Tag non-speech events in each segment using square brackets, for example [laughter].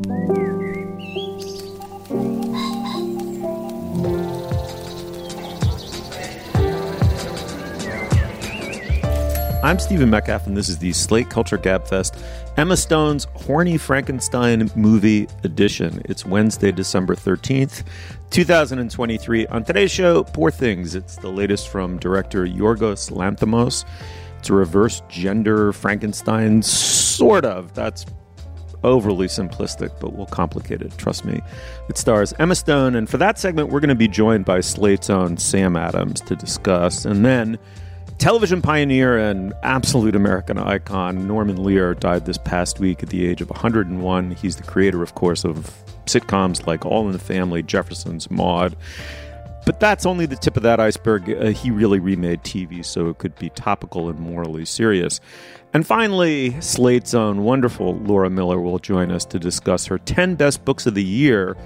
I'm Stephen Metcalf, and this is the Slate Culture Gabfest Emma Stone's Horny Frankenstein Movie Edition. It's Wednesday, December 13th, 2023. On today's show, Poor Things. It's the latest from director Yorgos Lanthimos. It's a reverse gender Frankenstein, sort of. That's overly simplistic, but we'll complicate it. Trust me. It stars Emma Stone, and for that segment, we're going to be joined by Slate's own Sam Adams to discuss. And then television pioneer and absolute American icon Norman Lear died this past week at the age of 101. He's the creator, of course, of sitcoms like All in the Family, Jefferson's Maude. But that's only the tip of that iceberg. Uh, he really remade TV so it could be topical and morally serious. And finally, Slate's own wonderful Laura Miller will join us to discuss her 10 best books of the year.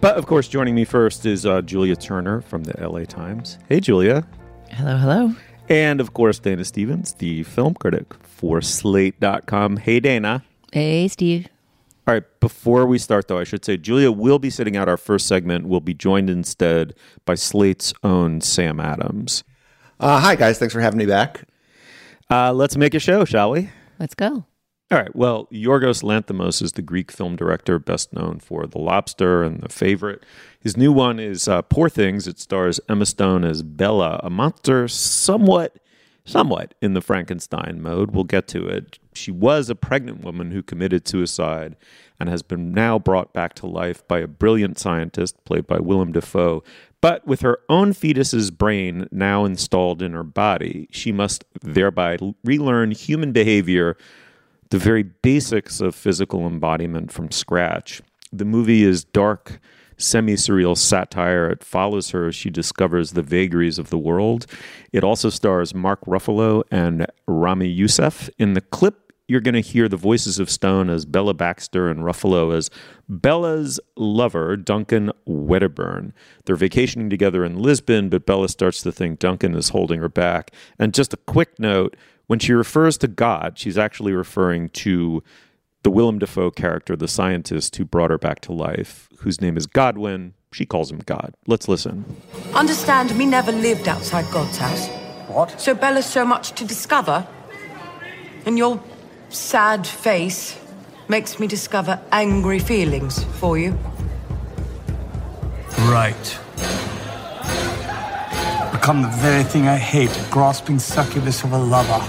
But of course, joining me first is uh, Julia Turner from the LA Times. Hey, Julia. Hello, hello. And of course, Dana Stevens, the film critic for Slate.com. Hey, Dana. Hey, Steve. All right, before we start, though, I should say Julia will be sitting out our first segment. We'll be joined instead by Slate's own Sam Adams. Uh, hi, guys. Thanks for having me back. Uh, let's make a show, shall we? Let's go. All right. Well, Yorgos Lanthimos is the Greek film director best known for The Lobster and The Favorite. His new one is uh, Poor Things. It stars Emma Stone as Bella, a monster somewhat somewhat in the Frankenstein mode. We'll get to it. She was a pregnant woman who committed suicide and has been now brought back to life by a brilliant scientist played by Willem Dafoe. But with her own fetus's brain now installed in her body, she must thereby relearn human behavior, the very basics of physical embodiment from scratch. The movie is dark semi surreal satire. It follows her as she discovers the vagaries of the world. It also stars Mark Ruffalo and Ramy Youssef. In the clip, you're going to hear the voices of Stone as Bella Baxter and Ruffalo as Bella's lover, Duncan Wedderburn. They're vacationing together in Lisbon, but Bella starts to think Duncan is holding her back. And just a quick note when she refers to God, she's actually referring to the Willem Dafoe character, the scientist who brought her back to life, whose name is Godwin. She calls him God. Let's listen. Understand, me never lived outside God's house. What? So Bella's so much to discover. And your sad face makes me discover angry feelings for you. Right. Become the very thing I hate, a grasping succubus of a lover.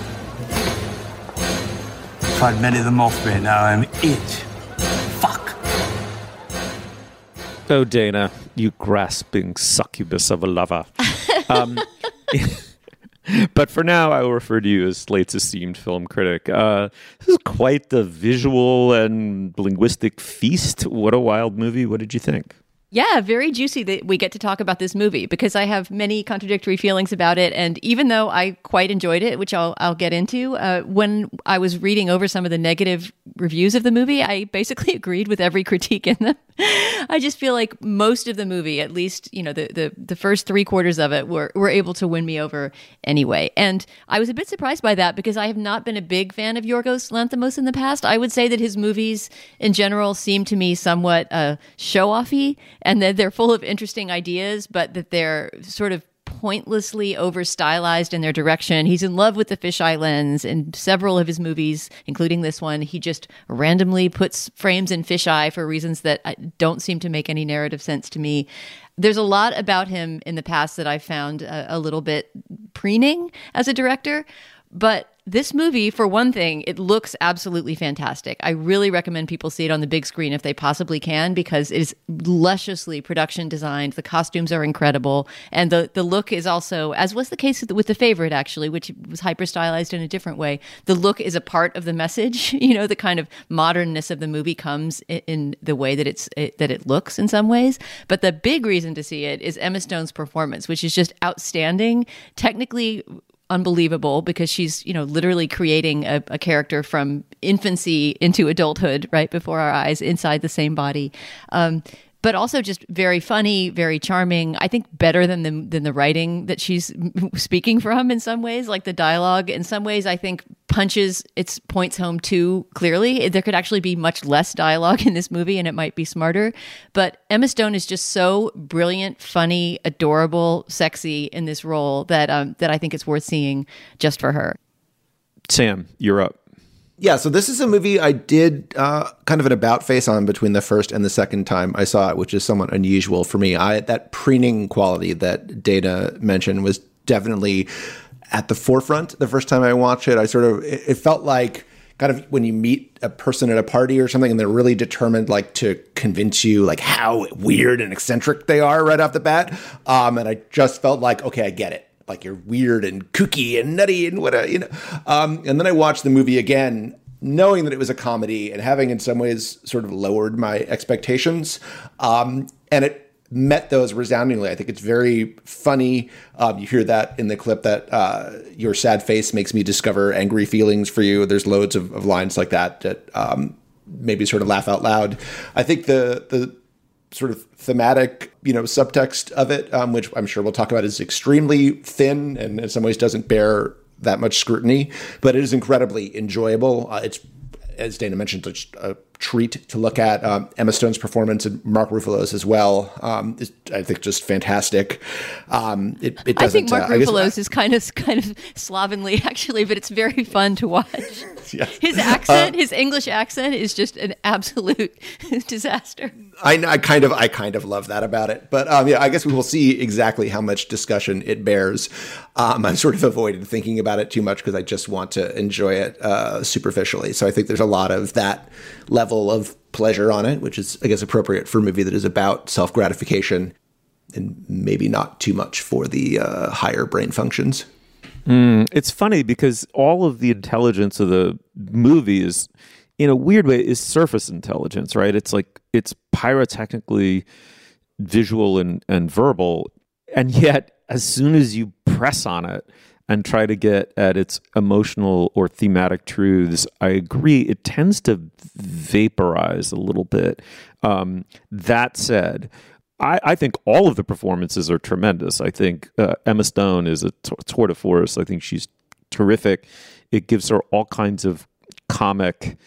Tried many of them off me, now I'm it. Fuck. Oh, Dana, you grasping succubus of a lover. [laughs] um, [laughs] [laughs] but for now, I will refer to you as Slate's esteemed film critic. Uh, this is quite the visual and linguistic feast. What a wild movie. What did you think? Yeah, very juicy that we get to talk about this movie because I have many contradictory feelings about it. And even though I quite enjoyed it, which I'll, I'll get into, uh, when I was reading over some of the negative reviews of the movie, I basically [laughs] agreed with every critique in them. [laughs] I just feel like most of the movie, at least, you know, the, the, the first three quarters of it were, were able to win me over anyway. And I was a bit surprised by that because I have not been a big fan of Yorgos Lanthimos in the past. I would say that his movies in general seem to me somewhat uh, show offy and that they're full of interesting ideas, but that they're sort of pointlessly over stylized in their direction. He's in love with the fisheye lens in several of his movies, including this one. He just randomly puts frames in fisheye for reasons that uh, don't seem to make any narrative sense to me. There's a lot about him in the past that I found a, a little bit preening as a director, but this movie, for one thing, it looks absolutely fantastic. I really recommend people see it on the big screen if they possibly can because it is lusciously production designed. The costumes are incredible. And the, the look is also, as was the case with the, favorite, actually, which was hyper stylized in a different way, the look is a part of the message. [laughs] You know, the kind of modernness of the movie comes in, in the way that, it's, it, that it looks in some ways. But the big reason to see it is Emma Stone's performance, which is just outstanding. Technically, unbelievable because she's you know literally creating a, a, character from infancy into adulthood right before our eyes inside the same body. Um, but also just very funny, very charming. I think better than the than the writing that she's [laughs] speaking from in some ways, like the dialogue. In some ways, I think punches its points home too clearly. There could actually be much less dialogue in this movie, and it might be smarter. But Emma Stone is just so brilliant, funny, adorable, sexy in this role that um, that I think it's worth seeing just for her. Sam, you're up. Yeah, so this is a movie I did uh, kind of an about face on between the first and the second time I saw it, which is somewhat unusual for me. I that preening quality that Dana mentioned was definitely at the forefront the first time I watched it. I sort of it, it felt like kind of when you meet a person at a party or something and they're really determined like to convince you like how weird and eccentric they are right off the bat um, and i just felt like okay i get it like you're weird and kooky and nutty and what you know. Um, and then I watched the movie again, knowing that it was a comedy and having in some ways sort of lowered my expectations. Um, and it met those resoundingly. I think it's very funny. Um, you hear that in the clip that uh, your sad face makes me discover angry feelings for you. There's loads of, of lines like that that um, maybe sort of laugh out loud. I think the the sort of thematic, you know, subtext of it, um, which I'm sure we'll talk about, is extremely thin and in some ways doesn't bear that much scrutiny, but it is incredibly enjoyable. Uh, it's as Dana mentioned, a, treat to look at. Um, Emma Stone's performance and Mark Ruffalo's as well um, is, I think, just fantastic. Um, it, it I think Mark uh, Ruffalo's is kind of [laughs] kind of slovenly, actually, but it's very fun to watch. [laughs] yeah. His accent, uh, his English accent, is just an absolute [laughs] disaster. I, I, kind of I kind of love that about it, but um, yeah, I guess we will see exactly how much discussion it bears. Um, I've sort of avoided thinking about it too much because I just want to enjoy it uh, superficially. So I think there's a lot of that level of pleasure on it, which is, I guess, appropriate for a movie that is about self gratification and maybe not too much for the uh, higher brain functions. Mm, it's funny because all of the intelligence of the movie is, in a weird way, is surface intelligence, right? It's like it's pyrotechnically visual and, and verbal. And yet, as soon as you press on it, and try to get at its emotional or thematic truths, I agree. It tends to vaporize a little bit. Um, that said, I, I, think all of the performances are tremendous. I think uh, Emma Stone is a t- tour de force. I think she's terrific. It gives her all kinds of comic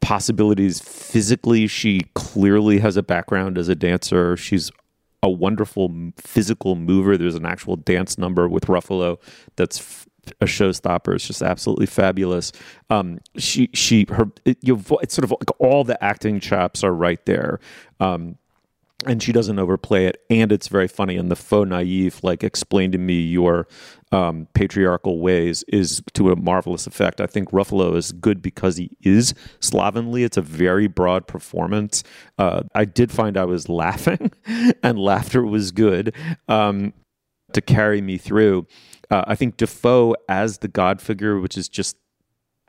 possibilities physically. She clearly has a background as a dancer. She's a wonderful physical mover. There's an actual dance number with Ruffalo that's f- a showstopper. It's just absolutely fabulous. Um, she she her it, it's sort of like all the acting chops are right there. Um, and she doesn't overplay it. And it's very funny and the faux naive like explain to me your um, patriarchal ways is to a marvelous effect. I think ruffalo is good because he is slovenly. It's a very broad performance. Uh, i did find i was [laughs] laughing and laughter was good um, to carry me through. Uh, i think defoe as the god figure which is just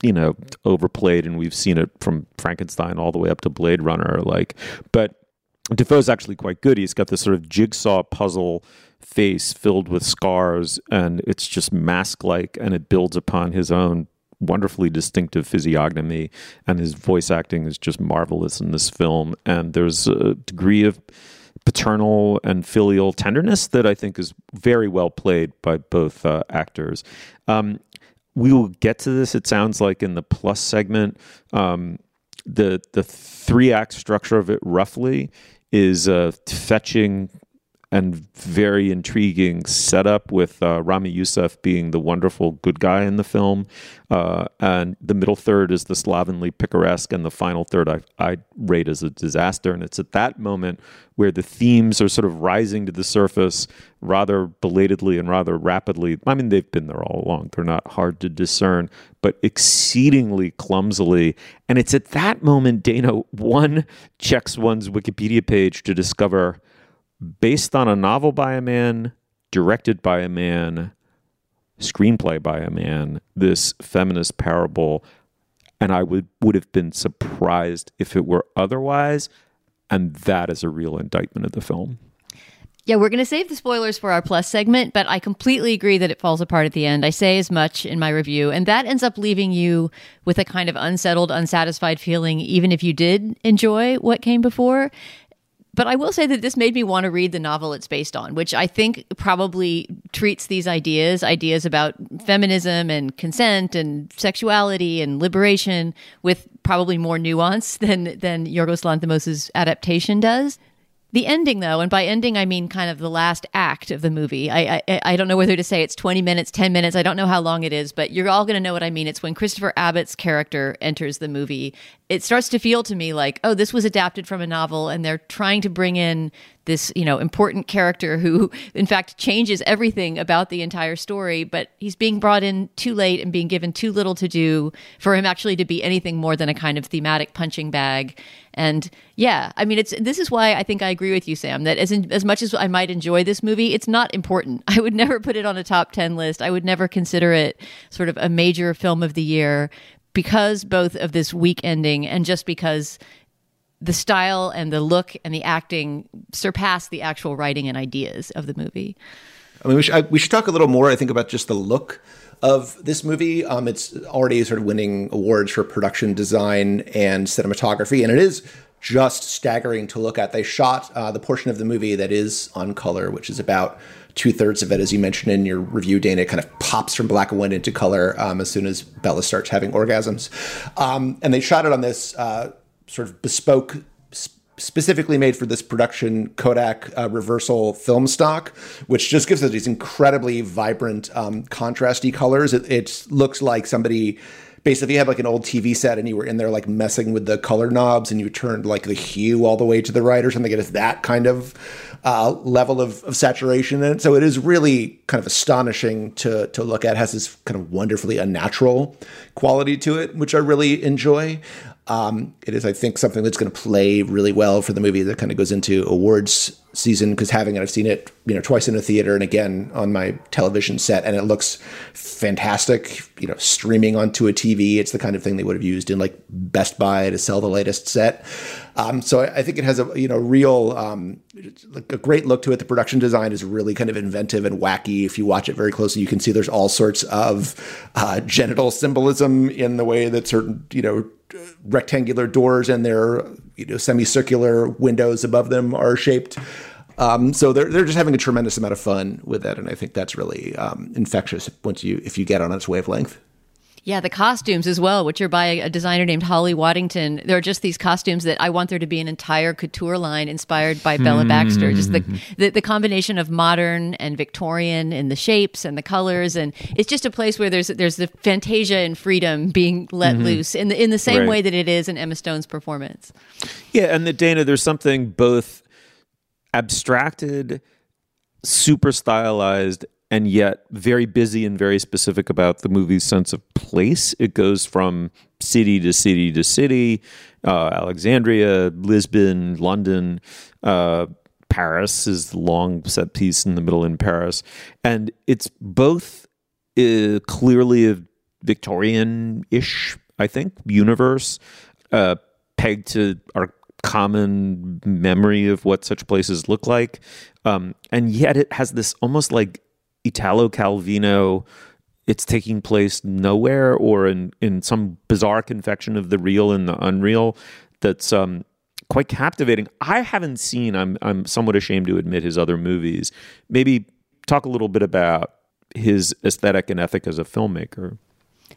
you know overplayed and we've seen it from frankenstein all the way up to blade runner like but Dafoe's actually quite good. He's got this sort of jigsaw puzzle face filled with scars, and it's just mask like, and it builds upon his own wonderfully distinctive physiognomy. And his voice acting is just marvelous in this film. And there's a degree of paternal and filial tenderness that I think is very well played by both uh, actors. Um, we will get to this. It sounds like in the plus segment. Um, the the three act structure of it roughly is a fetching and very intriguing setup with uh, Ramy Youssef being the wonderful good guy in the film. Uh, and the middle third is the slovenly picaresque, and the final third I, I rate as a disaster. And it's at that moment where the themes are sort of rising to the surface rather belatedly and rather rapidly. I mean, they've been there all along, they're not hard to discern, but exceedingly clumsily. And it's at that moment, Dana, one checks one's Wikipedia page to discover based on a novel by a man, directed by a man, screenplay by a man, this feminist parable. And I would, would have been surprised if it were otherwise. And that is a real indictment of the film. Yeah, we're going to save the spoilers for our plus segment, but I completely agree that it falls apart at the end. I say as much in my review, and that ends up leaving you with a kind of unsettled, unsatisfied feeling, even if you did enjoy what came before But I will say that this made me want to read the novel it's based on, which I think probably treats these ideas, ideas about feminism and consent and sexuality and liberation, with probably more nuance than than Yorgos Lanthimos' adaptation does. The ending, though, and by ending I mean kind of the last act of the movie. I I, I don't know whether to say it's twenty minutes, ten minutes. I don't know how long it is, but you're all going to know what I mean. It's when Christopher Abbott's character enters the movie. It starts to feel to me like, oh, this was adapted from a novel, and they're trying to bring in this you know important character who in fact changes everything about the entire story but he's being brought in too late and being given too little to do for him actually to be anything more than a kind of thematic punching bag and yeah i mean it's this is why i think i agree with you sam that as in, as much as i might enjoy this movie it's not important [laughs] i would never put it on a top 10 list i would never consider it sort of a major film of the year because both of this week ending and just because the style and the look and the acting surpass the actual writing and ideas of the movie. I mean, we should, I, we should talk a little more, I think, about just the look of this movie. Um, it's already sort of winning awards for production design and cinematography, and it is just staggering to look at. They shot uh, the portion of the movie that is on color, which is about two thirds of it, as you mentioned in your review, Dana, it kind of pops from black and white into color um, as soon as Bella starts having orgasms. Um, and they shot it on this. Uh, sort of bespoke specifically made for this production Kodak uh, reversal film stock, which just gives it these incredibly vibrant, um, contrasty colors. It, it, looks like somebody basically had like an old TV set and you were in there like messing with the color knobs and you turned like the hue all the way to the right or something. It is that kind of uh, level of, of saturation in it. So it is really kind of astonishing to to look at. It has this kind of wonderfully unnatural quality to it, which I really enjoy. Um, it is, I think, something that's going to play really well for the movie that kind of goes into awards season because having it, I've seen it, you know, twice in a theater and again on my television set, and it looks fantastic. You know, streaming onto a TV, it's the kind of thing they would have used in like Best Buy to sell the latest set. Um, so I, I, think it has a you know real um, like a great look to it. The production design is really kind of inventive and wacky. If you watch it very closely, you can see there's all sorts of uh, genital symbolism in the way that certain you know rectangular doors and their you know semicircular windows above them are shaped. Um, so they're they're just having a tremendous amount of fun with it, and I think that's really um, infectious once you if you get on its wavelength. Yeah, the costumes as well, which are by a designer named Holly Waddington. There are just these costumes that I want there to be an entire couture line inspired by Bella Baxter. Just the, the, the combination of modern and Victorian in the shapes and the colors, and it's just a place where there's there's the fantasia and freedom being let mm-hmm. loose in the in the same right. way that it is in Emma Stone's performance. Yeah, and the Dana, there's something both abstracted, super stylized, and yet very busy and very specific about the movie's sense of place. It goes from city to city to city, uh, Alexandria, Lisbon, London. Uh, Paris is the long set piece in the middle in Paris. And it's both uh, clearly a Victorian ish, I think, universe, uh, pegged to our common memory of what such places look like. Um, and yet it has this almost like Italo Calvino it's taking place nowhere or in, in some bizarre confection of the real and the unreal that's um, quite captivating. I haven't seen, I'm, I'm somewhat ashamed to admit, his other movies. Maybe talk a little bit about his aesthetic and ethic as a filmmaker.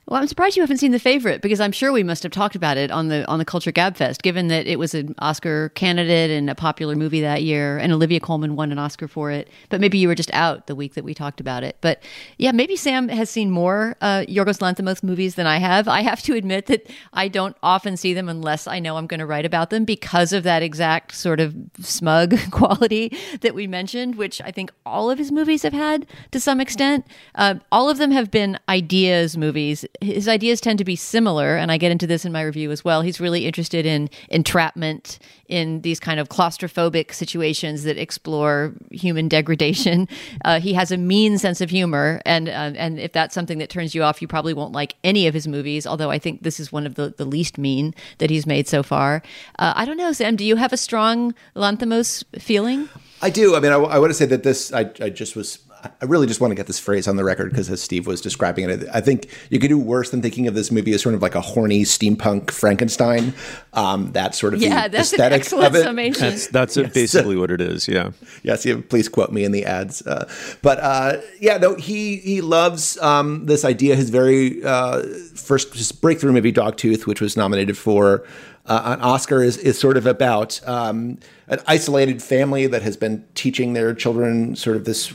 Well, I'm surprised you haven't seen The Favorite because I'm sure we must have talked about it on the on the Culture Gab Fest, given that it was an Oscar candidate and a popular movie that year, and Olivia Colman won an Oscar for it. But maybe you were just out the week that we talked about it. But yeah, maybe Sam has seen more uh, Yorgos Lanthimos movies than I have. I have to admit that I don't often see them unless I know I'm going to write about them because of that exact sort of smug [laughs] quality that we mentioned, which I think all of his movies have had to some extent. Uh, all of them have been ideas movies his ideas tend to be similar, and I get into this in my review as well. He's really interested in entrapment, in these kind of claustrophobic situations that explore human degradation. [laughs] Uh, he has a mean sense of humor, and uh, and if that's something that turns you off, you probably won't like any of his movies. Although I think this is one of the, the least mean that he's made so far. Uh, I don't know, Sam. Do you have a strong Lanthimos feeling? I do. I mean, I, I want to say that this. I, I just was I really just want to get this phrase on the record because as Steve was describing it, I think you could do worse than thinking of this movie as sort of like a horny steampunk Frankenstein. Um, that sort of yeah, that's an excellent of it. summation. That's that's it basically what it is. Yeah. Yes, yeah, please quote me in the ads. Uh, but uh, yeah, no, he he loves um, this idea. His very uh, first just breakthrough movie, Dogtooth, which was nominated for uh, an Oscar, is is sort of about um, an isolated family that has been teaching their children sort of this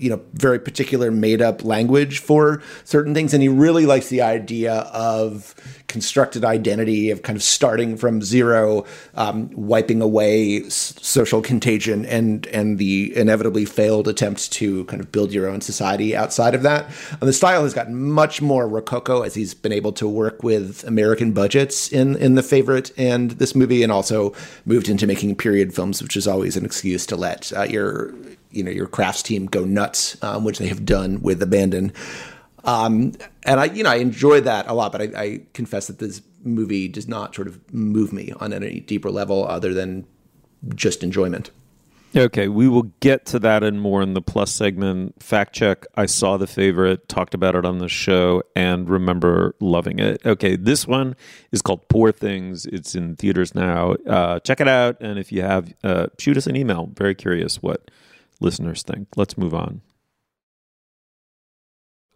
you know very particular made up language for certain things. And he really likes the idea of constructed identity of kind of starting from zero um, wiping away s- social contagion and and the inevitably failed attempt to kind of build your own society outside of that. And the style has gotten much more rococo as he's been able to work with american budgets in in the favorite and this movie and also moved into making period films which is always an excuse to let uh, your you know your crafts team go nuts, um, which they have done with abandon. Um, and I, you know, I enjoy that a lot, but I, I, confess that this movie does not sort of move me on any deeper level other than just enjoyment. Okay, we will get to that and more in the plus segment. Fact check. I saw the favorite, talked about it on the show, and remember loving it. Okay, this one is called Poor Things. It's in theaters now. Uh, check it out, and if you have, uh, shoot us an email. Very curious what listeners think. Let's move on.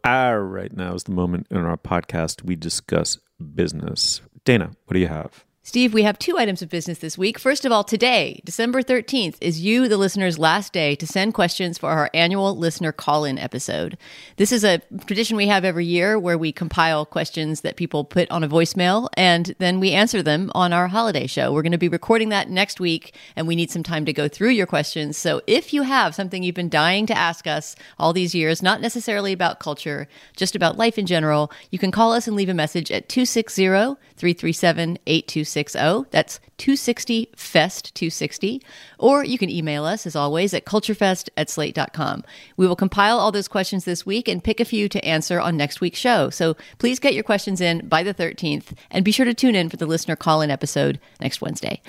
All right, now is the moment in our podcast we discuss business. Dana, what do you have? Steve, we have two items of business this week. First of all, today, December 13th, is you, the listener's last day to send questions for our annual listener call in episode. This is a tradition we have every year where we compile questions that people put on a voicemail and then we answer them on our holiday show. We're going to be recording that next week and we need some time to go through your questions. So if you have something you've been dying to ask us all these years, not necessarily about culture, just about life in general, you can call us and leave a message at 260 337 8260. That's 260 Fest 260. Or you can email us, as always, at culturefest at slate.com. We will compile all those questions this week and pick a few to answer on next week's show. So please get your questions in by the 13th and be sure to tune in for the listener call in episode next Wednesday.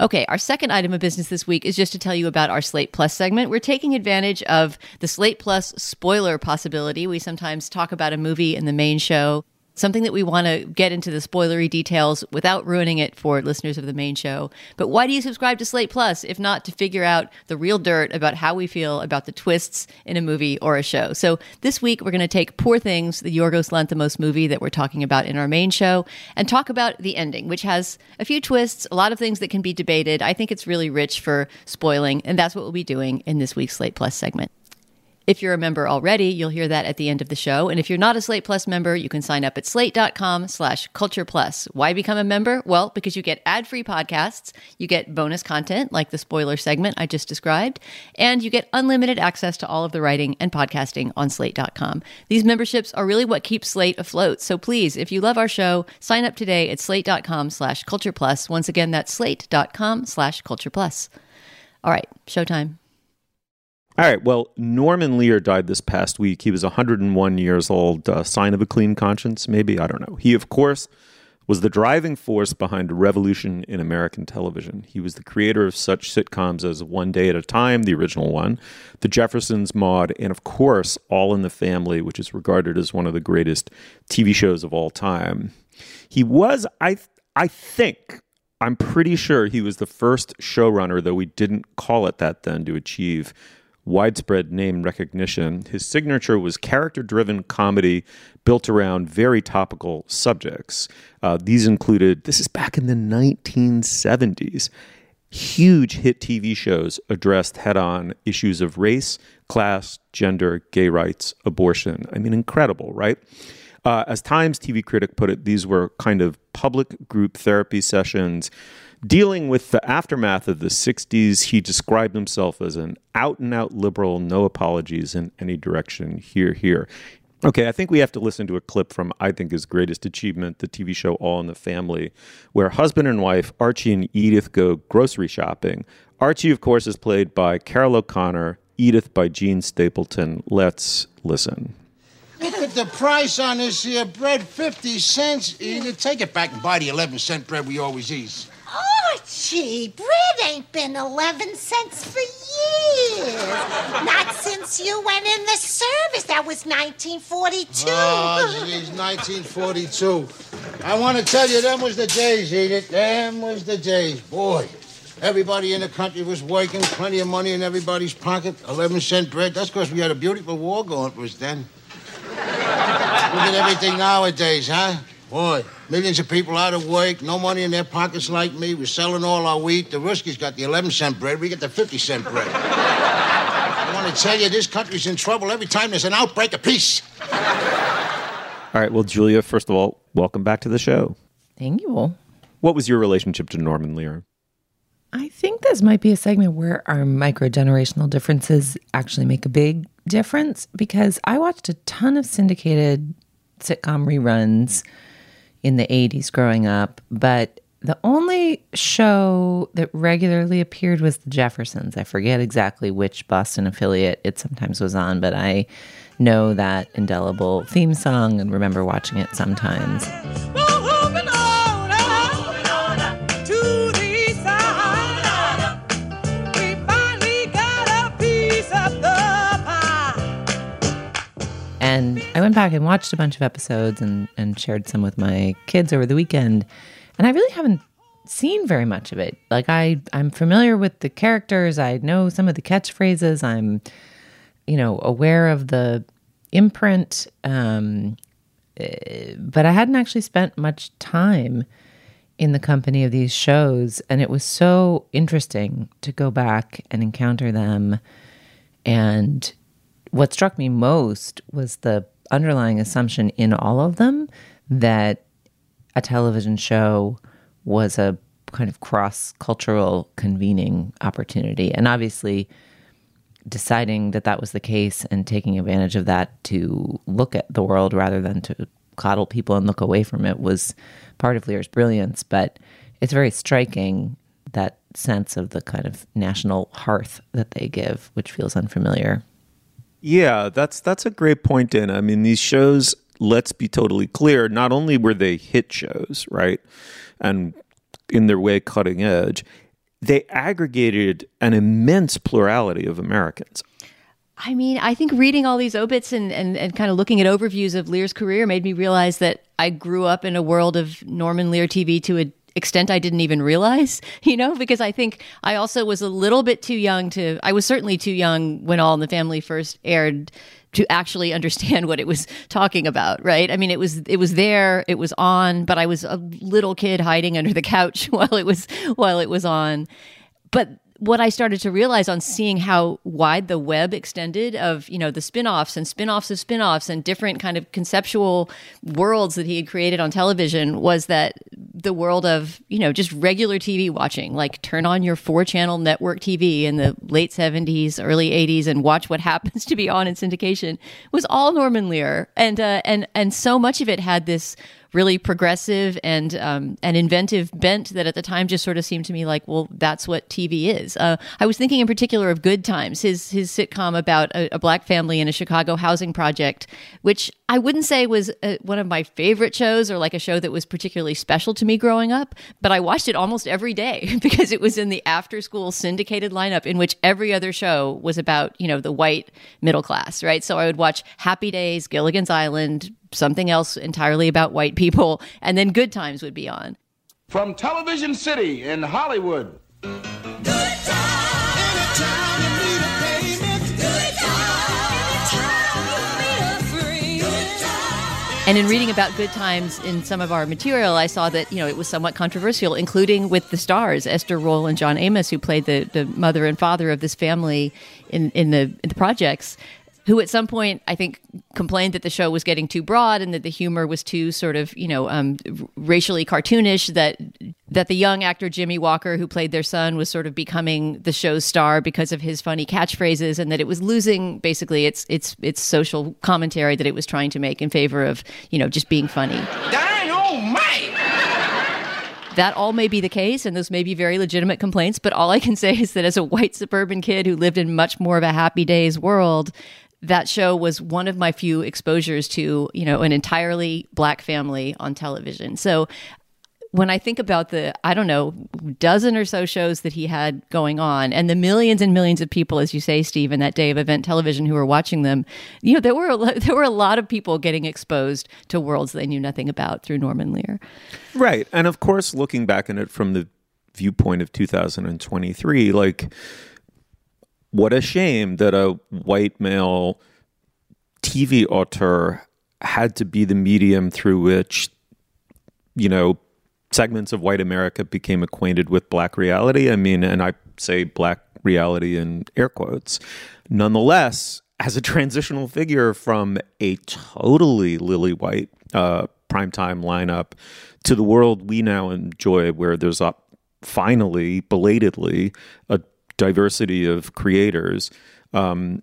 Okay, our second item of business this week is just to tell you about our Slate Plus segment. We're taking advantage of the Slate Plus spoiler possibility. We sometimes talk about a movie in the main show something that we want to get into the spoilery details without ruining it for listeners of the main show. But why do you subscribe to Slate Plus if not to figure out the real dirt about how we feel about the twists in a movie or a show? So this week we're going to take Poor Things, the Yorgos Lanthimos movie that we're talking about in our main show, and talk about the ending, which has a few twists, a lot of things that can be debated. I think it's really rich for spoiling, and that's what we'll be doing in this week's Slate Plus segment. If you're a member already, you'll hear that at the end of the show. And if you're not a Slate Plus member, you can sign up at slate.com slash culture plus. Why become a member? Well, because you get ad-free podcasts, you get bonus content like the spoiler segment I just described, and you get unlimited access to all of the writing and podcasting on slate.com. These memberships are really what keeps Slate afloat. So please, if you love our show, sign up today at slate.com slash culture plus. Once again, that's slate.com slash culture plus. All right, showtime. All right. Well, Norman Lear died this past week. He was 101 years old. Uh, sign of a clean conscience, maybe? I don't know. He, of course, was the driving force behind a revolution in American television. He was the creator of such sitcoms as One Day at a Time, the original one, The Jeffersons, Maude, and of course, All in the Family, which is regarded as one of the greatest TV shows of all time. He was, I, I think, I'm pretty sure he was the first showrunner, though we didn't call it that then, to achieve widespread name recognition. His signature was character driven comedy built around very topical subjects. Uh, these included, this is back in the 1970s, huge hit TV shows addressed head on issues of race, class, gender, gay rights, abortion. I mean, incredible, right? Uh, as Times TV critic put it, these were kind of public group therapy sessions Dealing with the aftermath of the 60s, he described himself as an out and out liberal, no apologies in any direction, here, here. Okay, I think we have to listen to a clip from, I think, his greatest achievement, the TV show All in the Family, where husband and wife, Archie and Edith, go grocery shopping. Archie, of course, is played by Carroll O'Connor, Edith by Jean Stapleton. Let's listen. Look at the price on this here bread 50 cents. Edith, take it back and buy the 11 cent bread we always eat. Archie, bread ain't been 11 cents for years. Not since you went in the service. That was 1942. Oh, ah, geez, 1942. I want to tell you, them was the days, Edith. Them was the days. Boy, everybody in the country was working, plenty of money in everybody's pocket, 11 cent bread. That's because we had a beautiful war going for us then. [laughs] Look at everything nowadays, huh? Boy, millions of people out of work, no money in their pockets like me. We're selling all our wheat. The Ruskies got the 11 cent bread. We get the 50 cent bread. I want to tell you, this country's in trouble every time there's an outbreak of peace. All right. Well, Julia, first of all, welcome back to the show. Thank you. What was your relationship to Norman Lear? I think this might be a segment where our micro generational differences actually make a big difference because I watched a ton of syndicated sitcom reruns in the 80s growing up, but the only show that regularly appeared was The Jeffersons. I forget exactly which Boston affiliate it sometimes was on, but I know that indelible theme song and remember watching it sometimes. And I went back and watched a bunch of episodes and, and shared some with my kids over the weekend. And I really haven't seen very much of it. Like I, I'm familiar with the characters. I know some of the catchphrases. I'm, you know, aware of the imprint. Um, eh, but I hadn't actually spent much time in the company of these shows. And it was so interesting to go back and encounter them and what struck me most was the underlying assumption in all of them that a television show was a kind of cross cultural convening opportunity. And obviously, deciding that that was the case and taking advantage of that to look at the world rather than to coddle people and look away from it was part of Lear's brilliance. But it's very striking that sense of the kind of national hearth that they give, which feels unfamiliar. Yeah, that's that's a great point, Dana. I mean, these shows, let's be totally clear, not only were they hit shows, right? And in their way cutting edge, they aggregated an immense plurality of Americans. I mean, I think reading all these obits and, and, and kind of looking at overviews of Lear's career made me realize that I grew up in a world of Norman Lear TV to a extent I didn't even realize, [laughs] you know, because I think I also was a little bit too young to, I was certainly too young when All in the Family first aired to actually understand [laughs] what it was talking about, right? I mean, it was it was there, it was on, but I was a little kid hiding under the couch [laughs] while it was while it was on. But what I started to realize on seeing how wide the web extended of, you know, the spin-offs and spin-offs of spin-offs and different kind of conceptual worlds that he had created on television was that the world of, you know, just regular TV watching, like turn on your four-channel network TV in the late 70s, early 80s and watch what [laughs] happens to be on in syndication was all Norman Lear. And uh, and and so much of it had this really progressive and um, an inventive bent that at the time just sort of seemed to me like, well, that's what TV is. Uh, I was thinking in particular of Good Times, his his sitcom about a, a black family in a Chicago housing project, which I wouldn't say was uh, one of my favorite shows or like a show that was particularly special to me growing up, but I watched it almost every day [laughs] because it was in the after school syndicated lineup in which every other show was about, you know, the white middle class, right? So I would watch Happy Days, Gilligan's Island, something else entirely about white people, [laughs] and then Good Times would be on. From Television City in Hollywood. And in reading about good times in some of our material, I saw that you know it was somewhat controversial, including with the stars Esther Rolle and John Amos, who played the, the mother and father of this family in in the in the projects who at some point I think complained that the show was getting too broad and that the humor was too sort of you know um, racially cartoonish. That that the young actor Jimmie Walker, who played their son, was sort of becoming the show's star because of his funny catchphrases, and that it was losing basically its its its social commentary that it was trying to make in favor of you know just being funny. Oh that all may be the case and those may be very legitimate complaints but all i can [laughs] say is that as a white suburban kid who lived in much more of a happy days world that show was one of my few exposures to, you know, an entirely black family on television. So when I think about the, I don't know, dozen or so shows that he had going on and the millions and millions of people, as you say, Steve, in that day of event television who were watching them, you know, there were, a, [laughs] there were a lot of people getting exposed to worlds they knew nothing about through Norman Lear. Right. And of course, looking back on it from the viewpoint of 2023, like, what a shame that a white male TV auteur had to be the medium through which, you know, segments of white America became acquainted with black reality. I mean, and I say black reality in air quotes. Nonetheless, as a transitional figure from a totally lily white uh, primetime lineup to the world we now enjoy, where there's a finally, belatedly, a diversity of creators. Um,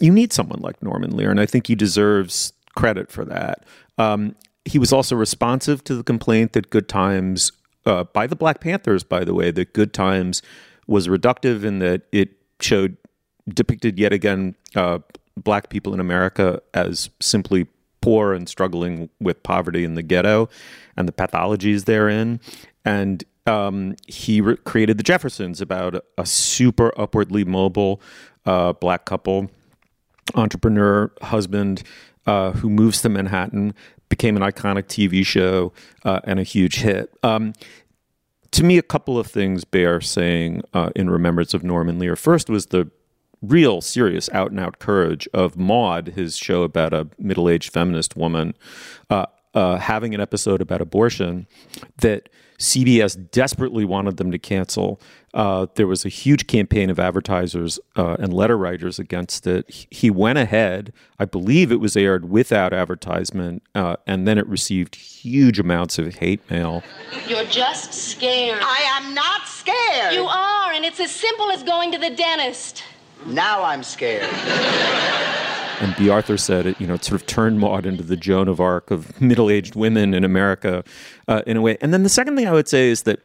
you need someone like Norman Lear, and I think he deserves credit for that. Um, he was also responsive to the complaint that Good Times, uh, by the Black Panthers, by the way, that Good Times was reductive in that it showed depicted yet again uh, black people in America as simply poor and struggling with poverty in the ghetto and the pathologies therein. And um, he re- created the Jeffersons about a, super upwardly mobile uh, black couple, entrepreneur husband uh, who moves to Manhattan, became an iconic TV show uh, and a huge hit. Um, to me, a couple of things bear saying uh, in remembrance of Norman Lear. First was the real serious out and out courage of Maude, his show about a middle aged feminist woman, uh, uh, having an episode about abortion that CBS desperately wanted them to cancel. Uh, there was a huge campaign of advertisers uh, and letter writers against it. He went ahead. I believe it was aired without advertisement, uh, and then it received huge amounts of hate mail. You're just scared. I am not scared. You are, and it's as simple as going to the dentist. Now I'm scared. [laughs] And Bea Arthur said it, you know, it sort of turned Maude into the Joan of Arc of middle aged women in America uh, in a way. And then the second thing I would say is that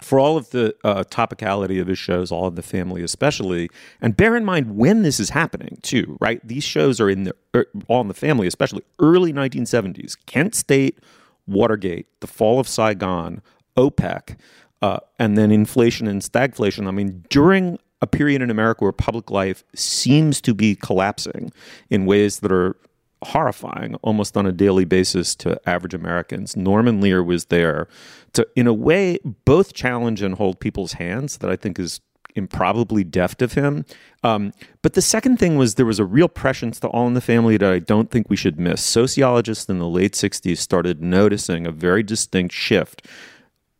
for all of the uh, topicality of his shows, all of the family especially, and bear in mind when this is happening too, right? These shows are in the er, all in the family, especially early 1970s. Kent State, Watergate, the fall of Saigon, OPEC, uh, and then inflation and stagflation. I mean, during a period in America where public life seems to be collapsing in ways that are horrifying almost on a daily basis to average Americans. Norman Lear was there to, in a way, both challenge and hold people's hands that I think is improbably deft of him. Um, but the second thing was there was a real prescience to All in the Family that I don't think we should miss. Sociologists in the late 60s started noticing a very distinct shift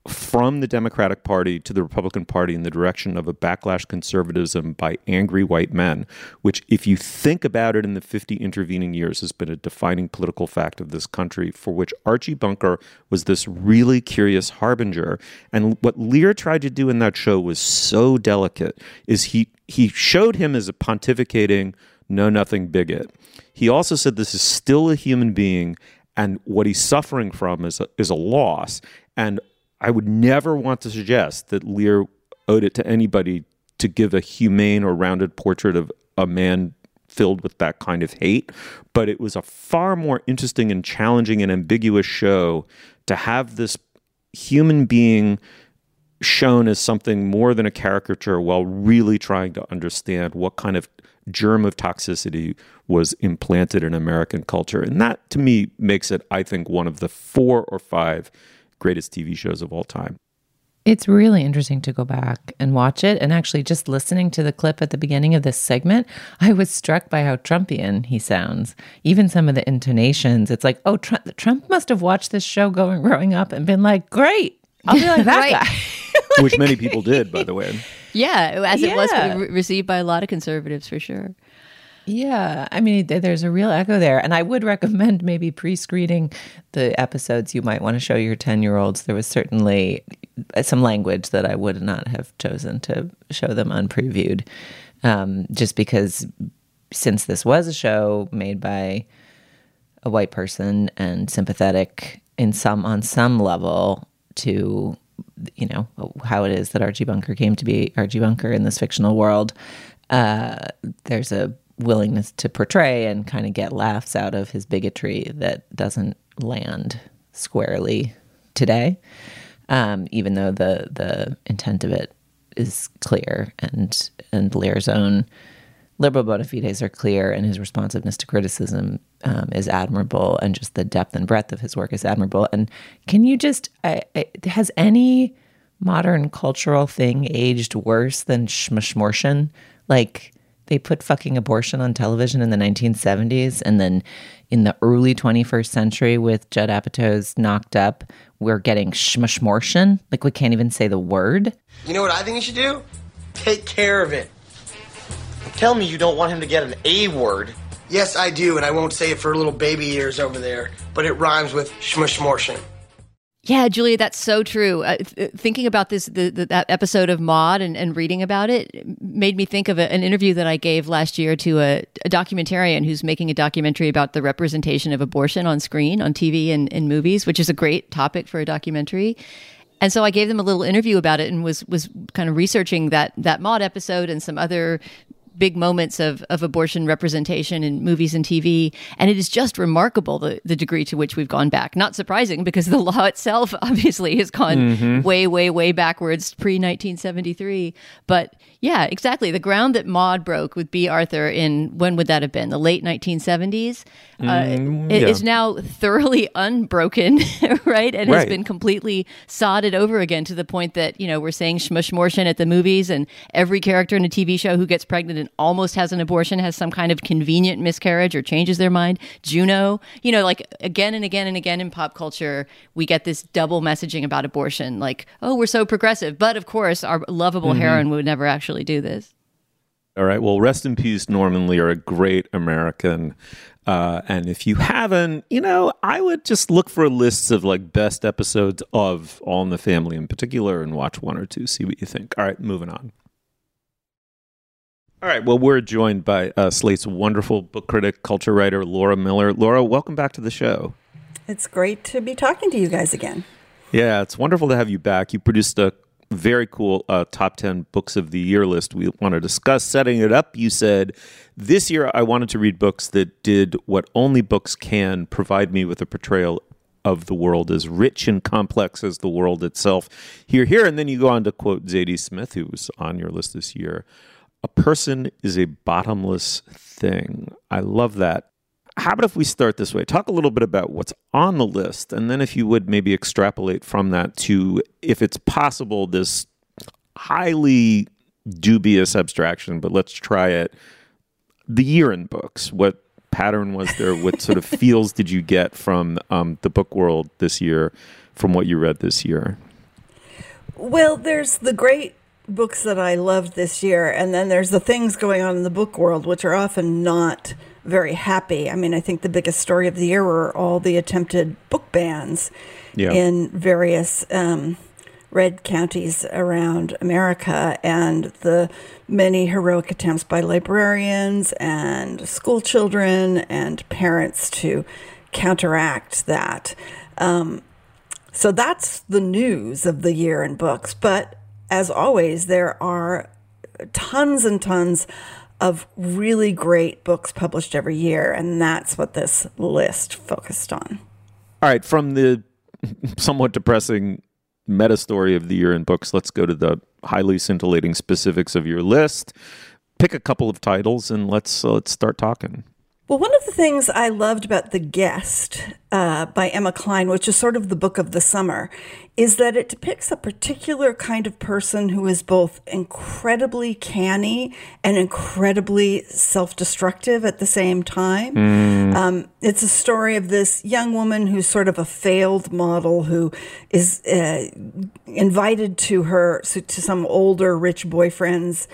from the Democratic Party to the Republican Party in the direction of a backlash conservatism by angry white men, which, if you think about it in the 50 intervening years, has been a defining political fact of this country, for which Archie Bunker was this really curious harbinger. And what Lear tried to do in that show was so delicate, is he he showed him as a pontificating, know nothing bigot. He also said this is still a human being and what he's suffering from is a, is a loss. And I would never want to suggest that Lear owed it to anybody to give a humane or rounded portrait of a man filled with that kind of hate. But it was a far more interesting and challenging and ambiguous show to have this human being shown as something more than a caricature while really trying to understand what kind of germ of toxicity was implanted in American culture. And that to me makes it, I think, one of the four or five greatest TV shows of all time. It's really interesting to go back and watch it. And actually, just listening to the clip at the beginning of this segment, [laughs] I was struck by how Trumpian he sounds. Even some of the intonations. It's like, oh, Trump, Trump must have watched this show going growing up and been like, great, I'll be like [laughs] that Right. guy. [laughs] Which many people did, by the way. Yeah, as it was re- received by a lot of conservatives for sure. Yeah, I mean, there's a real echo there. And I would [laughs] recommend maybe pre screening the episodes you might want to show your 10 year olds. There was certainly some language that I would not have chosen to show them unpreviewed, um, just because since this was a show made by a white person and sympathetic in some on some level to you know how it is that Archie Bunker came to be Archie Bunker in this fictional world. Uh, there's a willingness to portray and kind of get laughs out of his bigotry that doesn't land squarely today. um, even though the the intent of it is clear and and Lear's own liberal bona fides are clear and his responsiveness to criticism um, is admirable and just the depth and breadth of his work is admirable. And can you just, I, I, has any modern cultural thing aged worse than schmishmortion? Like they put fucking abortion on television in the 1970s and then in the early 21st century with Judd Apatow's Knocked Up, we're getting schmishmortion. Like we can't even say the word. You know what I think you should do? Take care of it. Tell me you don't want him to get an A word. Yes, I do, and I won't say it for little baby ears over there, but it rhymes with shmushmortion. Yeah, Julia, that's so true. Uh, th- thinking about this, the, the, that episode of Maude and, and reading about it made me think of a, an interview that I gave last year to a, a, documentarian who's making a documentary about the representation of abortion on screen, on TV, and in movies, which is a great topic for a documentary. And so I gave them a little interview about it and was was kind of researching that that Maude episode and some other big moments of, of abortion representation in movies and TV. And it is just remarkable the, the degree to which we've gone back. Not surprising because the [laughs] law itself obviously has gone mm-hmm. way, way, way backwards pre 1973. But yeah, exactly. The ground that Maude broke with Bea Arthur in when would that have been? The late 1970s. Uh, mm, yeah. It is now thoroughly unbroken, [laughs] right? And right. has been completely sodded over again to the point that, you know, we're saying shmushmortion at the movies and every character in a TV show who gets pregnant and almost has an abortion has some kind of convenient miscarriage or changes their mind. Juno, you know, like again and again and again in pop culture, we get this double messaging about abortion. Like, oh, we're so progressive. But of course, our lovable mm-hmm. heroine would never actually actually do this. All right. Well, rest in peace, Norman Lear, a great American. Uh, and if you haven't, you know, I would just look for lists of like best episodes of All in the Family in particular and watch one or two, see what you think. All right, moving on. All right. Well, we're joined by uh, Slate's wonderful book critic, culture writer, Laura Miller. Laura, welcome back to the show. It's great to be talking to you guys again. Yeah, it's wonderful to have you back. You produced a very cool uh, top 10 books of the year list we want to discuss. Setting it up, you said, This year I wanted to read books that did what only books can provide me with a portrayal of the world as rich and complex as the world itself. Here, here. And then you go on to quote Zadie Smith, who was on your list this year. A person is a bottomless thing. I love that how about if we start this way? Talk a little bit about what's on the list, and then if you would maybe extrapolate from that to, if it's possible, this highly dubious abstraction, but let's try it. The year in books. What pattern was there? What sort of [laughs] feels did you get from um, the book world this year, from what you read this year? Well, there's the great books that I loved this year, and then there's the things going on in the book world, which are often not very happy. I mean, I think the biggest story of the year were all the attempted book bans yeah. in various um, red counties around America and the many heroic attempts by librarians and school children and parents to counteract that. Um, so that's the news of the year in books. But as always, there are tons and tons of really great books published every year, and that's what this list focused on. All right, from the somewhat depressing meta story of the year in books, let's go to the highly scintillating specifics of your list. Pick a couple of titles and let's uh, let's start talking. Well, one of the things I loved about The Guest uh, by Emma Cline, which is sort of the book of the summer, is that it depicts a particular kind of person who is both incredibly canny and incredibly self destructive at the same time. Mm. Um, it's a story of this young woman who's sort of a failed model who is uh, invited to her, to some older rich boyfriend's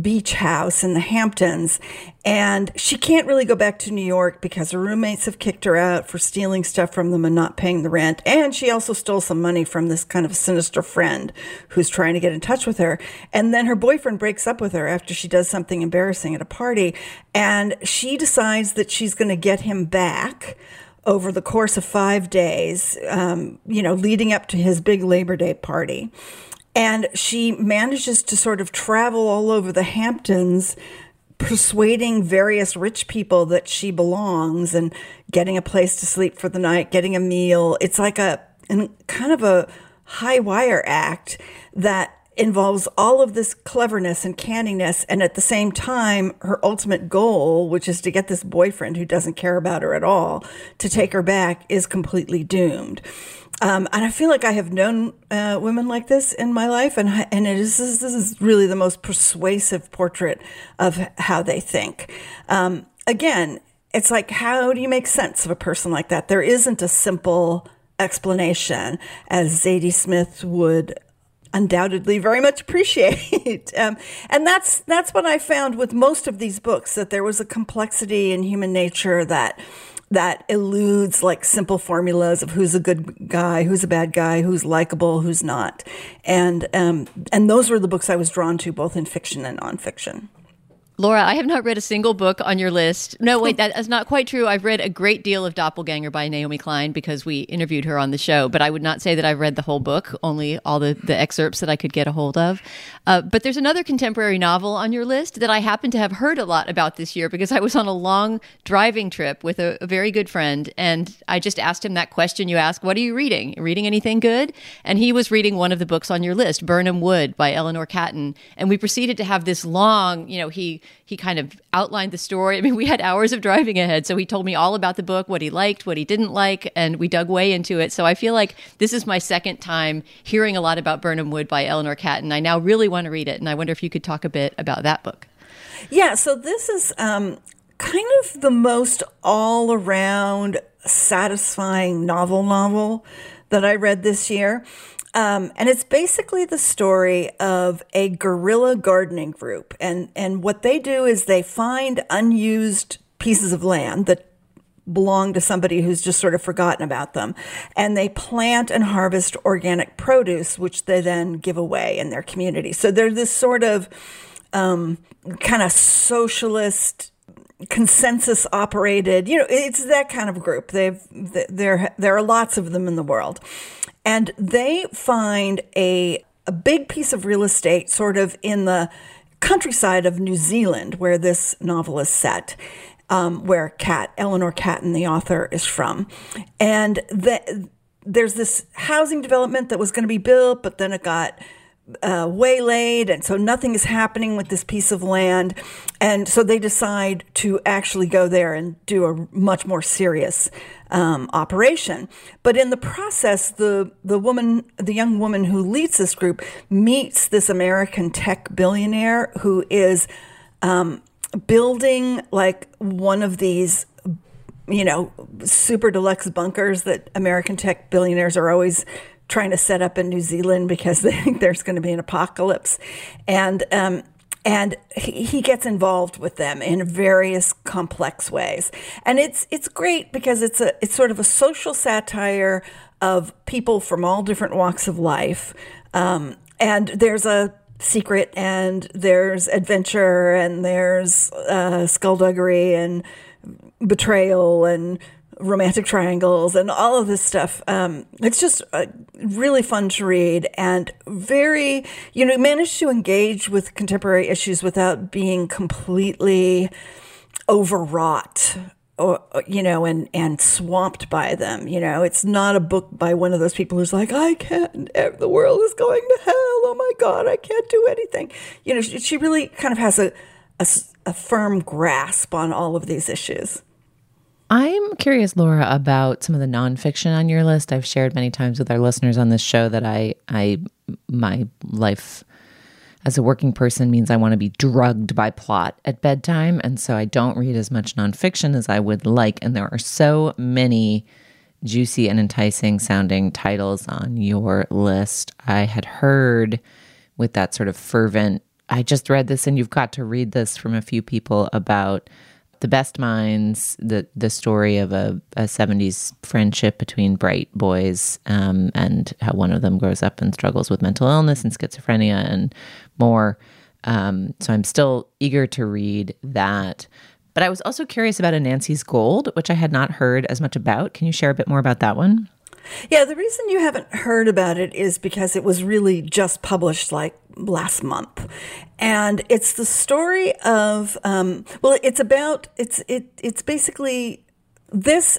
beach house in the Hamptons. And she can't really go back to New York because her roommates have kicked her out for stealing stuff from them and not paying the rent. And she also stole some money from this kind of sinister friend who's trying to get in touch with her. And then her boyfriend breaks up with her after she does something embarrassing at a party. And she decides that she's going to get him back over the course of five days, um, you know, leading up to his big Labor Day party. And she manages to sort of travel all over the Hamptons, persuading various rich people that she belongs and getting a place to sleep for the night, getting a meal. It's like a kind of a high wire act that involves all of this cleverness and canniness and at the same time her ultimate goal which is to get this boyfriend who doesn't care about her at all to take her back is completely doomed um, and I feel like I have known uh, women like this in my life, and and it is this is really the most persuasive portrait of how they think. Um, again, it's like how do you make sense of a person like that? There isn't a simple explanation, as Zadie Smith would undoubtedly very much appreciate. [laughs] um, and that's that's what I found with most of these books that there was a complexity in human nature that that eludes like simple formulas of who's a good guy, who's a bad guy, who's likable, who's not. And um, and those were the books I was drawn to both in fiction and nonfiction. Laura, I have not read a single book on your list. No, [laughs] wait, that is not quite true. I've read a great deal of Doppelganger by Naomi Klein because we interviewed her on the show, but I would not say that I've read the whole book, only all the, the excerpts that I could get a hold of. Uh, but there's another contemporary novel on your list that I happen to have heard a lot about this year because I was on a long driving trip with a, a very good friend, and I just asked him that question you ask What are you reading? Reading anything good? And he was reading one of the books on your list, Birnam Wood by Eleanor Catton. And we proceeded to have this long, you know, he he kind of outlined the story. I mean, we had hours of driving ahead. So he told me all about the book, what he liked, what he didn't like, and we dug way into it. So I feel like this is my second time hearing a lot about Birnam Wood by Eleanor Catton. I now really want to read it. And I wonder if you could talk a bit about that book. Yeah, so this is um, kind of the most all around satisfying novel novel that I read this year. Um, and it's basically the story of a guerrilla gardening group. And, and what they do is they find unused pieces of land that belong to somebody who's just sort of forgotten about them. And they plant and harvest organic produce, which they then give away in their community. So they're this sort of um, kind of socialist consensus operated you know it's that kind of group they've there there are lots of them in the world and they find a, a big piece of real estate sort of in the countryside of New Zealand, where this novel is set. Um, where Cat Eleanor Catton, the author, is from, and the, there's this housing development that was going to be built, but then it got uh, waylaid, and so nothing is happening with this piece of land. And so they decide to actually go there and do a much more serious um, operation. But in the process, the the woman, the young woman who leads this group, meets this American tech billionaire who is um, building like one of these you know, super deluxe bunkers that American tech billionaires are always trying to set up in New Zealand because [laughs] they think there's going to be an apocalypse. And, um, and he, gets involved with them in various complex ways. And it's, it's great because it's a, it's sort of a social satire of people from all different walks of life. Um, and there's a secret and there's adventure and there's uh, skullduggery and betrayal and romantic triangles and all of this stuff. Um, it's just uh, really fun to read and very, you know, managed to engage with contemporary issues without being completely overwrought or you know and and swamped by them you know. It's not a book by one of those people who's like i can't the world is going to hell. Oh my god i can't do anything. You know she, she really kind of has a, a, a firm grasp on all of these issues I'm curious, Laura, about some of the nonfiction on your list. I've shared many times with our listeners on this show that I, I, my life as a working person means I want to be drugged by plot at bedtime, and so I don't read as much nonfiction as I would like. And there are so many juicy and enticing sounding titles on your list. I had heard with that sort of fervent. I just read this, and you've got to read this from a few people about the Best Minds, the the story of a, a 70s friendship between bright boys um, and how one of them grows up and struggles with mental illness and schizophrenia and more. Um, so I'm still eager to read that. But I was also curious about Anansi's Gold, which I had not heard as much about. Can you share a bit more about that one? Yeah, the reason you haven't heard about it is because it was really just published like last month, and it's the story of um, well, it's about it's it it's basically this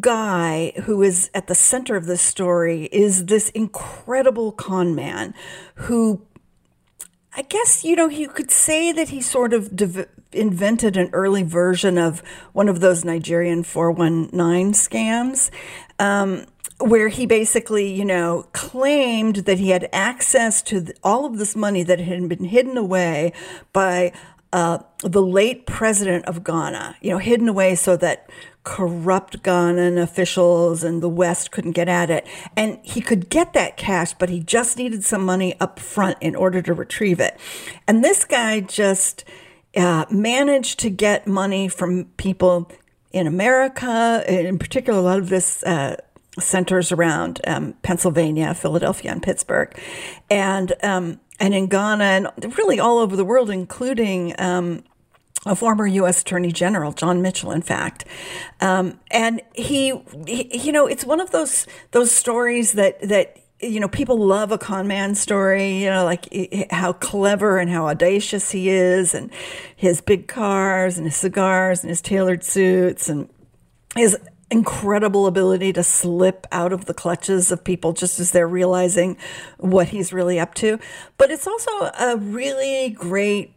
guy who is at the center of this story is this incredible con man who I guess, you know, you could say that he sort of invented an early version of one of those Nigerian 419 scams. Um, where he basically, you know, claimed that he had access to all of this money that had been hidden away by uh, the late president of Ghana, you know, hidden away so that corrupt Ghanaian officials and the West couldn't get at it. And he could get that cash, but he just needed some money up front in order to retrieve it. And this guy just uh, managed to get money from people in America, in particular, a lot of this. Uh, centers around um, Pennsylvania, Philadelphia, and Pittsburgh, and um, and in Ghana, and really all over the world, including um, a former U.S. Attorney General, John Mitchell, in fact, um, and he, he, you know, it's one of those those stories that that you know people love a con man story, you know, like how clever and how audacious he is, and his big cars and his cigars and his tailored suits and his incredible ability to slip out of the clutches of people just as they're realizing what he's really up to. But it's also a really great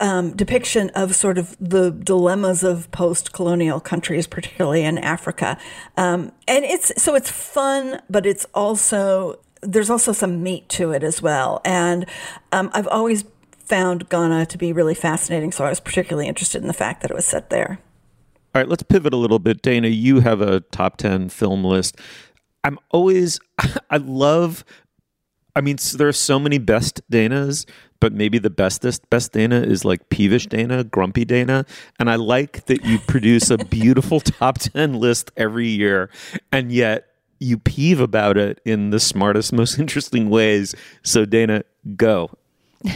um, depiction of sort of the dilemmas of post-colonial countries, particularly in Africa. Um, and it's so it's fun, but it's also there's also some meat to it as well. And um, I've always found Ghana to be really fascinating, so I was particularly interested in the fact that it was set there. All right, let's pivot a little bit. Dana, you have a top 10 film list. I'm always, [laughs] I love, I mean, there are so many best Danas, but maybe the bestest best Dana is like peevish Dana, grumpy Dana. And I like that you produce a beautiful [laughs] top 10 list every year. And yet, you peeve about it in the smartest, [laughs] most interesting ways. So, Dana, go.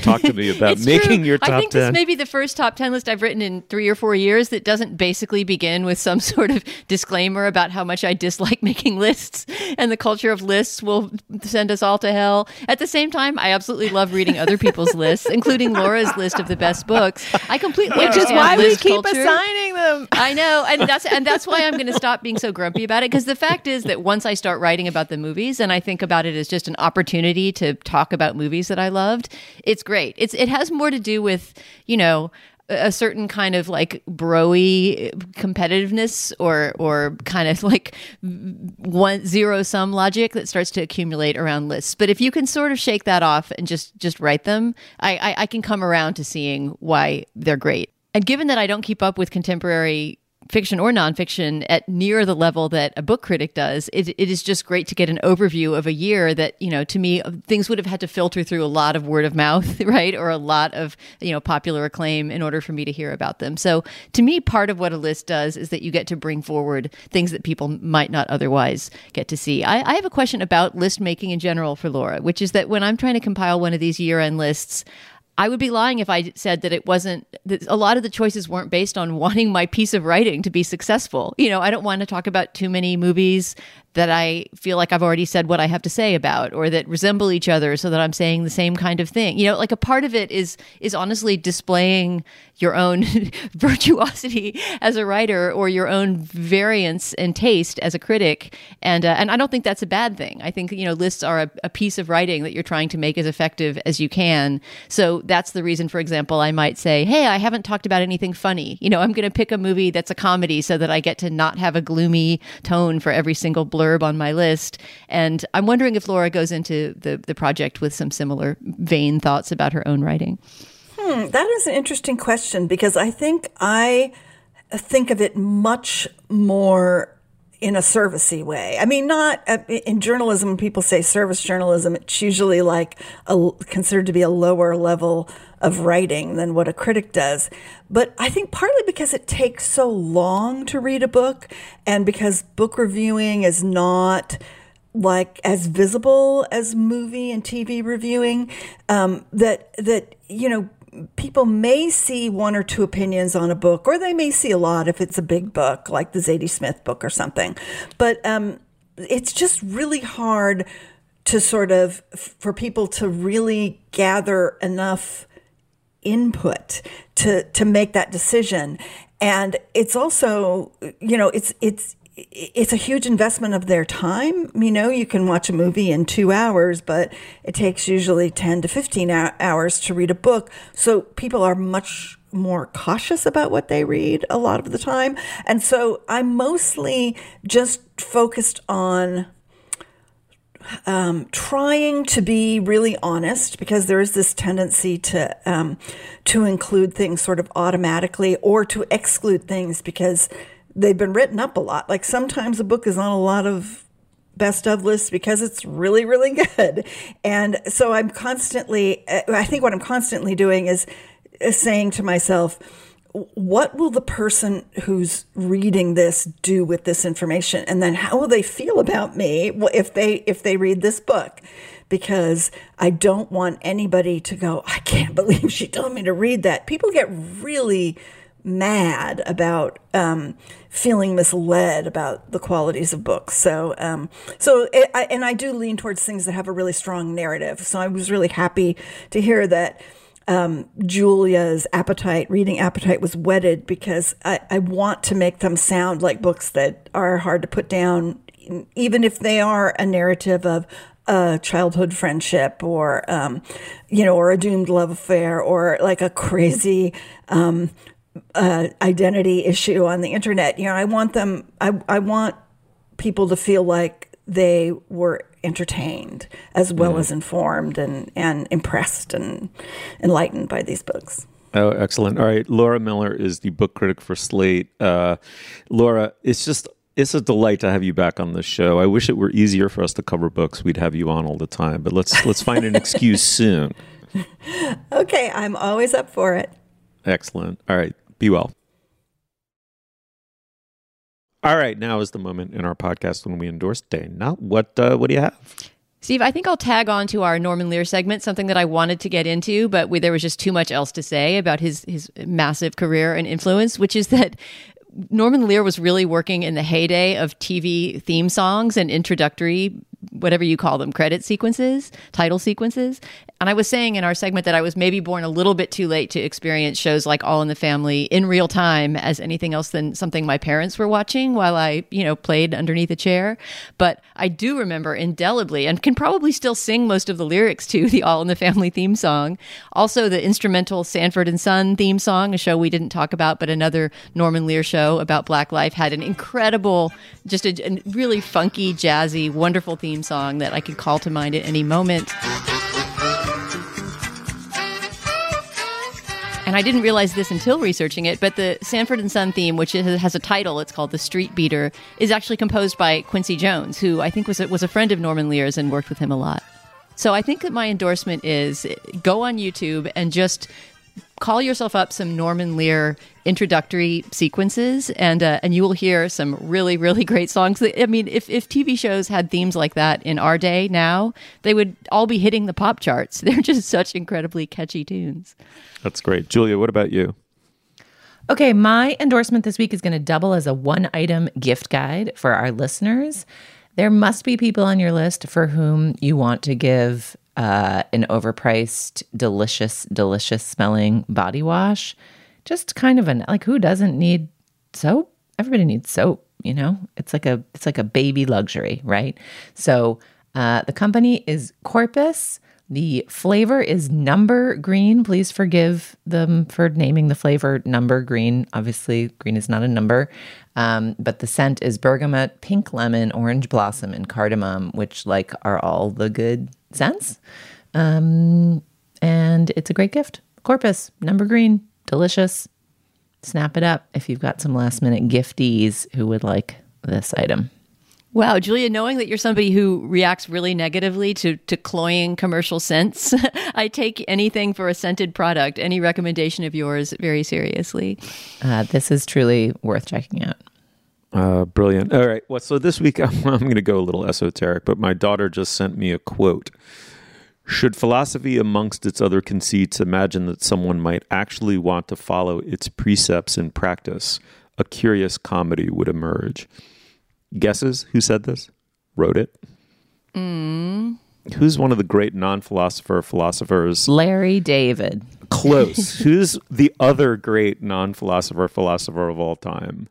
Talk to me [laughs] about making true. your top 10. I think 10. this may be the first top 10 list I've written in three or four years that doesn't basically begin with some [laughs] sort of disclaimer about how much I dislike [laughs] making lists and the culture of lists will send us all to hell. At the same time, I absolutely love reading other people's lists, including Laura's list of the best books. I completely Which is why we keep culture. assigning them. I know. And that's, and that's why I'm going to stop being so grumpy about it. Because the fact is that once I start writing about the movies and I think about it as just an opportunity to talk about movies that I loved, it's great. It's, it has more to do with, you know, a certain kind of like broy competitiveness or or kind of like one zero sum logic that starts to accumulate around lists. But if you can sort of shake that off and just just write them, I, I, I can come around to seeing why they're great. And given that I don't keep up with contemporary fiction or nonfiction at near the level that a book critic does, it, it is just great to get an overview of a year that, you know, to me, uh, things would have had to filter through a lot of word of mouth, [laughs] right? Or a lot of, you know, popular acclaim in order for me to hear about them. So to me, part of what a list does is that you get to bring forward things that people might not otherwise get to see. I, I have a question about list making in general for Laura, which is that when I'm trying to compile one of these year end lists, I would be lying if I said that it wasn't that a lot of the choices weren't based on [laughs] wanting my piece of writing to be successful. You know, I don't want to talk about too many movies that I feel like I've already said what I have to say about or that resemble each other so that I'm saying the same kind of thing. You know, like a part of it is is honestly displaying your own [laughs] virtuosity as a writer or your own variance and taste as a critic. And uh, and I don't think that's a bad thing. I think, you know, lists are a, a piece of writing that you're trying to make as effective as you can. So that's the reason, for example, I might say, "Hey, I haven't talked about anything funny." You know, I'm going to pick a movie that's a comedy so that I get to not have a gloomy tone for every single blurb on my list. And I'm wondering if Laura goes into the, the project with some similar vain thoughts about her own writing. Hmm, that is an interesting question because I think I think of it much more in a servicey way. I mean, not uh, in journalism. When people say service journalism. It's usually like a, considered to be a lower level of writing than what a critic does. But I think partly because it takes so long to read a book, and because book reviewing is not like as visible as movie and TV reviewing, um, that that you know people may see one or two opinions on a book, or they may see a lot if it's a big book like the Zadie Smith book or something. But um, it's just really hard to sort of for people to really gather enough input to to make that decision and it's also you know it's it's it's a huge investment of their time. You know, you can watch a movie in two hours, but it takes usually 10 to 15 hours to read a book. So people are much more cautious about what they read a lot of the time. And so I'm mostly just focused on um, trying to be really honest because there is this tendency to um, to include things sort of automatically or to exclude things because they've been written up a lot. Like sometimes a book is on a lot of best of lists because it's really really [laughs] good and so i'm constantly i think what i'm constantly doing is saying to myself, what will the person who's reading this do with this information and then how will they feel about me if they if they read this book because i don't want anybody to go i can't [laughs] believe she told me to read that people get really mad about um, feeling misled about the qualities of books. So, um, so it, I, and I do lean towards things that have a really strong narrative. So I was really happy to hear that um, Julia's appetite, reading appetite, was whetted because I, I want to make them sound like books that are hard to put down, even if they are a narrative of a childhood friendship or, um, you know, or a doomed love affair or like a crazy um, uh, identity issue on the internet. You know, I want them, I, I want people to feel like they were entertained as well mm. as informed and, and impressed and enlightened by these books. Oh, excellent. All right. Laura Miller is the book critic for Slate. Uh, Laura, it's just it's a delight to have you back on the show. I wish it were easier for us to cover books. We'd have you on all the time, but let's let's find an excuse [laughs] soon. Okay, I'm always up for it. Excellent. All right. Be well. All right, now is the moment in our podcast when we endorse Dana. What uh, what do you have? Steve, I think I'll tag on to our Norman Lear segment, something that I wanted to get into, but we, there was just too much else to say about his his massive career and influence, which is that Norman Lear was really working in the heyday of TV theme songs and introductory whatever you call them, credit sequences, title sequences. And I was saying in our segment that I was maybe born a little bit too late to experience shows like All in the Family in real time as anything else than something my parents were watching while I, you know, played underneath a chair. But I do remember indelibly and can probably still sing most of the lyrics to the All in the Family theme song. Also, the instrumental Sanford and Son theme song, a show we didn't talk about, but another Norman Lear show about Black life, had an incredible, just a, a really funky, jazzy, wonderful theme song that I could call to mind at any moment. And I didn't realize this until researching it, but the Sanford and Son theme, which has a title, it's called "The Street Beater," is actually composed by Quincy Jones, who I think was a, was a friend of Norman Lear's and worked with him a lot. So I think that my endorsement is go on YouTube and just call yourself up some Norman Lear introductory sequences, and uh, and you will hear some really really great songs. I mean, if if TV shows had themes like that in our day now, they would all be hitting the pop charts. [laughs] They're just such incredibly catchy tunes. That's great, Julia. What about you? Okay, my endorsement this week is going to double as a one item gift guide for our listeners. There must be people on your list for whom you want to give uh, an overpriced, delicious, delicious smelling body wash. Just kind of an like who doesn't need soap? Everybody needs soap, you know? It's like a it's like a baby luxury, right? So uh, the company is Corpus. The flavor is number green. Please forgive them for naming the flavor number green. Obviously, green is not a number. Um, but the scent is bergamot, pink lemon, orange blossom, and cardamom, which like are all the good scents. Um, and it's a great gift. Corpus, number green, delicious. Snap it up if you've got some last minute gifties who would like this item. Wow, Julia, knowing that you're somebody who reacts really negatively to, to cloying commercial scents, [laughs] I take anything for a scented product, any recommendation of yours, very seriously. Uh, this is truly worth checking out. Uh, brilliant. All right. Well, so this week [laughs] I'm, I'm going to go a little esoteric, but my daughter just sent me a quote. Should philosophy, amongst its other conceits, imagine that someone might actually want to follow its precepts in practice, a curious comedy would emerge. Guesses who said this? Wrote it? Mm. Who's one of the great non philosopher philosophers? Larry David. Close. [laughs] Who's the other great non philosopher philosopher of all time?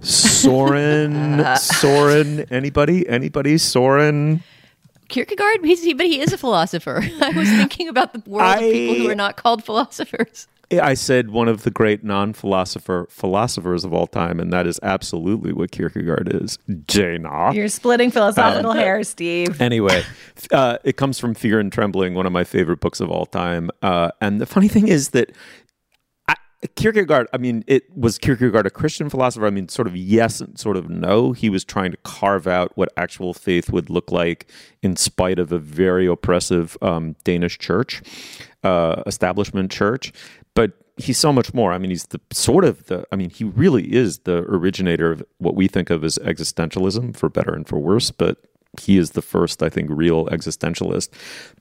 Soren, [laughs] Soren, anybody, anybody, Soren. Kierkegaard, he's, he, but he is a philosopher. [laughs] I was thinking about the world of people who are not called philosophers. I said one of the great non-philosopher philosophers of all time, and that is absolutely what Kierkegaard is. Jaina. You're splitting philosophical hairs, Steve. Anyway, uh, it comes from Fear and Trembling, one of my favorite books of all time. Uh, and the funny thing is that I, Kierkegaard, I mean, it was Kierkegaard a Christian philosopher? I mean, sort of yes and sort of no. He was trying to carve out what actual faith would look like in spite of a very oppressive um, Danish church, uh, establishment church. But he's so much more. I mean, he's the sort of the, I mean, he really is the originator of what we think of as existentialism, for better and for worse. But he is the first, I think, real existentialist.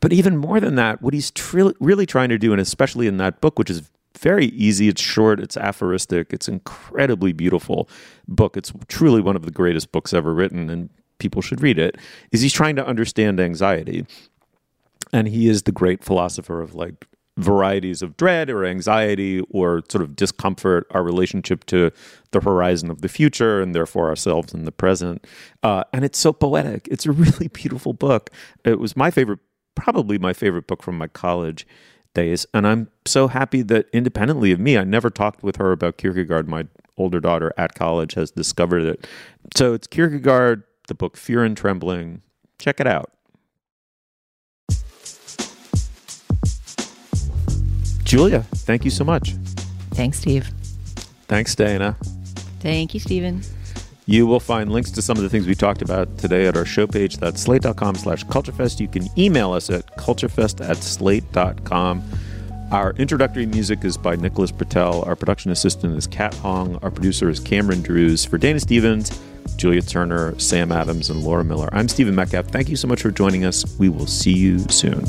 But even more than that, what he's tr- really trying to do, and especially in that book, which is very easy, it's short, it's aphoristic, it's incredibly beautiful book. It's truly one of the greatest books ever written, and people should read it. Is he's trying to understand anxiety, and he is the great philosopher of like varieties of dread or anxiety or sort of discomfort, our relationship to the horizon of the future and therefore ourselves in the present. Uh, and it's so poetic. It's a really beautiful book. It was my favorite, probably my favorite book from my college days. And I'm so happy that independently of me, I never talked with her about Kierkegaard. My older daughter at college has discovered it. So it's Kierkegaard, the book Fear and Trembling. Check it out. Julia, thank you so much. Thanks, Steve. Thanks, Dana. Thank you, Stephen. You will find links to some of the things we talked about today at our show page. That's slate.com slash culturefest. You can email us at culturefest at slate.com. Our introductory music is by Nicholas Britell. Our production assistant is Kat Hong. Our producer is Cameron Drewes. For Dana Stevens, Julia Turner, Sam Adams, and Laura Miller, I'm Stephen Metcalf. Thank you so much for joining us. We will see you soon.